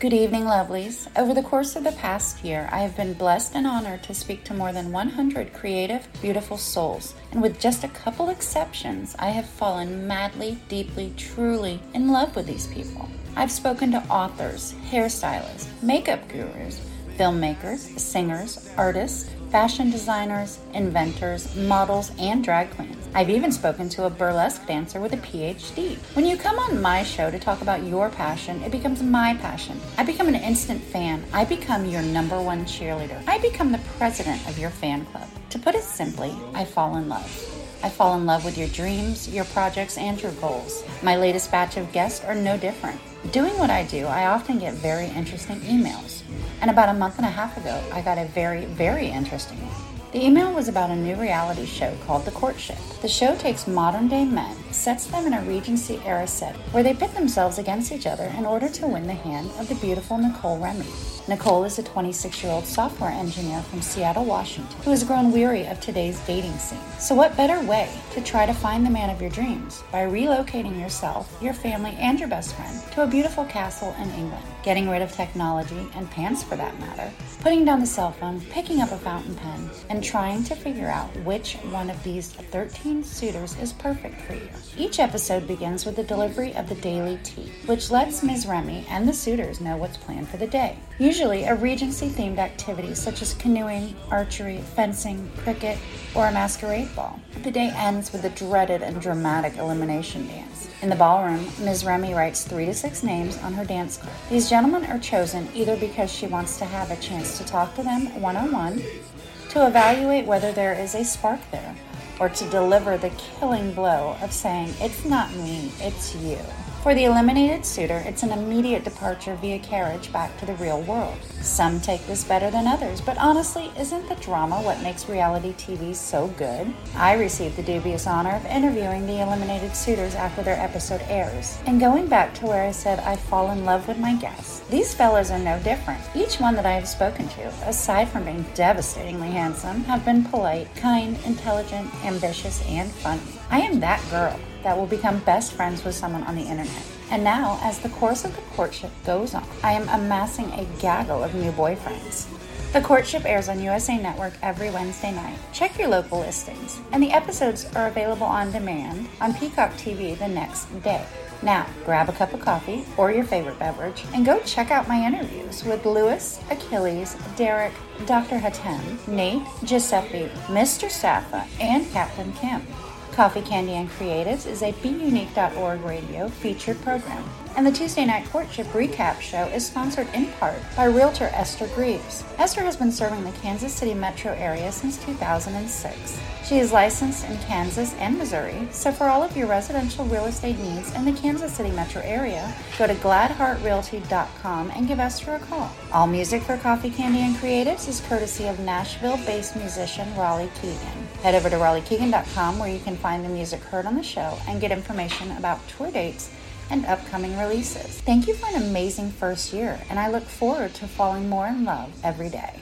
Good evening, lovelies. Over the course of the past year, I have been blessed and honored to speak to more than 100 creative, beautiful souls, and with just a couple exceptions, I have fallen madly, deeply, truly in love with these people. I've spoken to authors, hairstylists, makeup gurus, filmmakers, singers, artists, fashion designers, inventors, models, and drag queens. I've even spoken to a burlesque dancer with a PhD. When you come on my show to talk about your passion, it becomes my passion. I become an instant fan. I become your number one cheerleader. I become the president of your fan club. To put it simply, I fall in love. I fall in love with your dreams, your projects, and your goals. My latest batch of guests are no different. Doing what I do, I often get very interesting emails. And about a month and a half ago, I got a very, very interesting one. The email was about a new reality show called The Courtship. The show takes modern day men, sets them in a Regency era set where they pit themselves against each other in order to win the hand of the beautiful Nicole Remy. Nicole is a 26 year old software engineer from Seattle, Washington, who has grown weary of today's dating scene. So, what better way to try to find the man of your dreams by relocating yourself, your family, and your best friend to a beautiful castle in England? Getting rid of technology and pants for that matter, putting down the cell phone, picking up a fountain pen, and trying to figure out which one of these 13 suitors is perfect for you. Each episode begins with the delivery of the daily tea, which lets Ms. Remy and the suitors know what's planned for the day. Usually, a Regency themed activity such as canoeing, archery, fencing, cricket, or a masquerade ball. The day ends with the dreaded and dramatic elimination dance. In the ballroom, Ms. Remy writes three to six names on her dance card. These gentlemen are chosen either because she wants to have a chance to talk to them one on one, to evaluate whether there is a spark there, or to deliver the killing blow of saying, It's not me, it's you. For the eliminated suitor, it's an immediate departure via carriage back to the real world. Some take this better than others, but honestly, isn't the drama what makes reality TV so good? I received the dubious honor of interviewing the eliminated suitors after their episode airs. And going back to where I said I fall in love with my guests, these fellows are no different. Each one that I have spoken to, aside from being devastatingly handsome, have been polite, kind, intelligent, ambitious, and funny. I am that girl that will become best friends with someone on the internet. And now, as the course of the courtship goes on, I am amassing a gaggle of new boyfriends. The Courtship airs on USA Network every Wednesday night. Check your local listings, and the episodes are available on demand on Peacock TV the next day. Now, grab a cup of coffee or your favorite beverage and go check out my interviews with Lewis, Achilles, Derek, Dr. Hatem, Nate, Giuseppe, Mr. Safa, and Captain Kim. Coffee, Candy, and Creatives is a BeUnique.org radio featured program. And the Tuesday Night Courtship Recap Show is sponsored in part by Realtor Esther Greaves. Esther has been serving the Kansas City metro area since 2006. She is licensed in Kansas and Missouri, so for all of your residential real estate needs in the Kansas City metro area, go to gladheartrealty.com and give Esther a call. All music for Coffee, Candy, and Creatives is courtesy of Nashville based musician Raleigh Keegan. Head over to raleighkeegan.com where you can find the music heard on the show and get information about tour dates and upcoming releases. Thank you for an amazing first year, and I look forward to falling more in love every day.